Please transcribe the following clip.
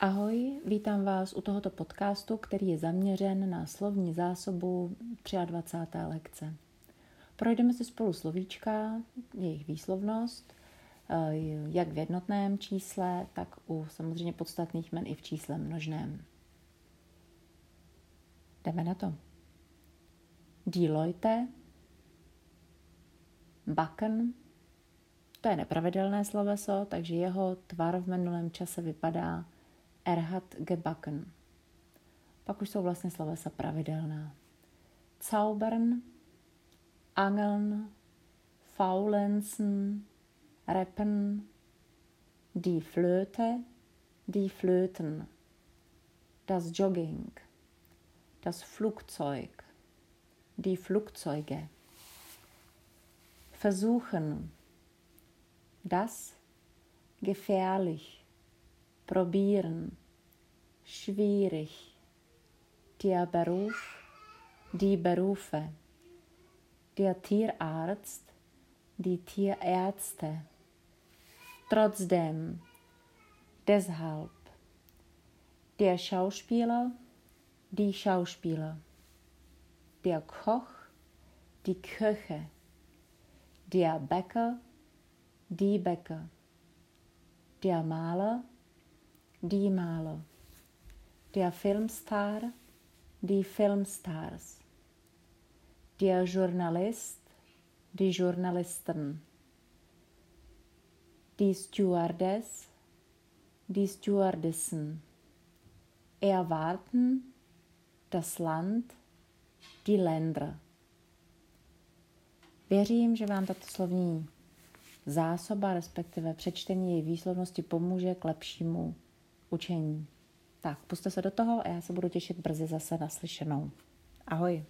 Ahoj, vítám vás u tohoto podcastu, který je zaměřen na slovní zásobu 23. lekce. Projdeme si spolu slovíčka, jejich výslovnost, eh, jak v jednotném čísle, tak u samozřejmě podstatných men i v čísle množném. Jdeme na to. Die Leute, backen, to je nepravidelné sloveso, takže jeho tvar v minulém čase vypadá er hat gebacken. Pak už jsou vlastně slovesa pravidelná. Zaubern, angeln, faulenzen, reppen, die Flöte, die Flöten, das Jogging, das Flugzeug, die Flugzeuge. Versuchen, das gefährlich, probieren, schwierig, der Beruf, die Berufe, der Tierarzt, die Tierärzte, trotzdem, deshalb, der Schauspieler, die Schauspieler, der Koch, die Köche, der Bäcker, die Bäcker, der Maler, die Maler, der Filmstar, die Filmstars, der Journalist, die Journalisten, die Stewardess, die Stewardessen, erwarten, das Land, die Länder. Věřím, že vám tato slovní zásoba, respektive přečtení její výslovnosti pomůže k lepšímu učení. Tak, puste se do toho a já se budu těšit brzy zase naslyšenou. Ahoj.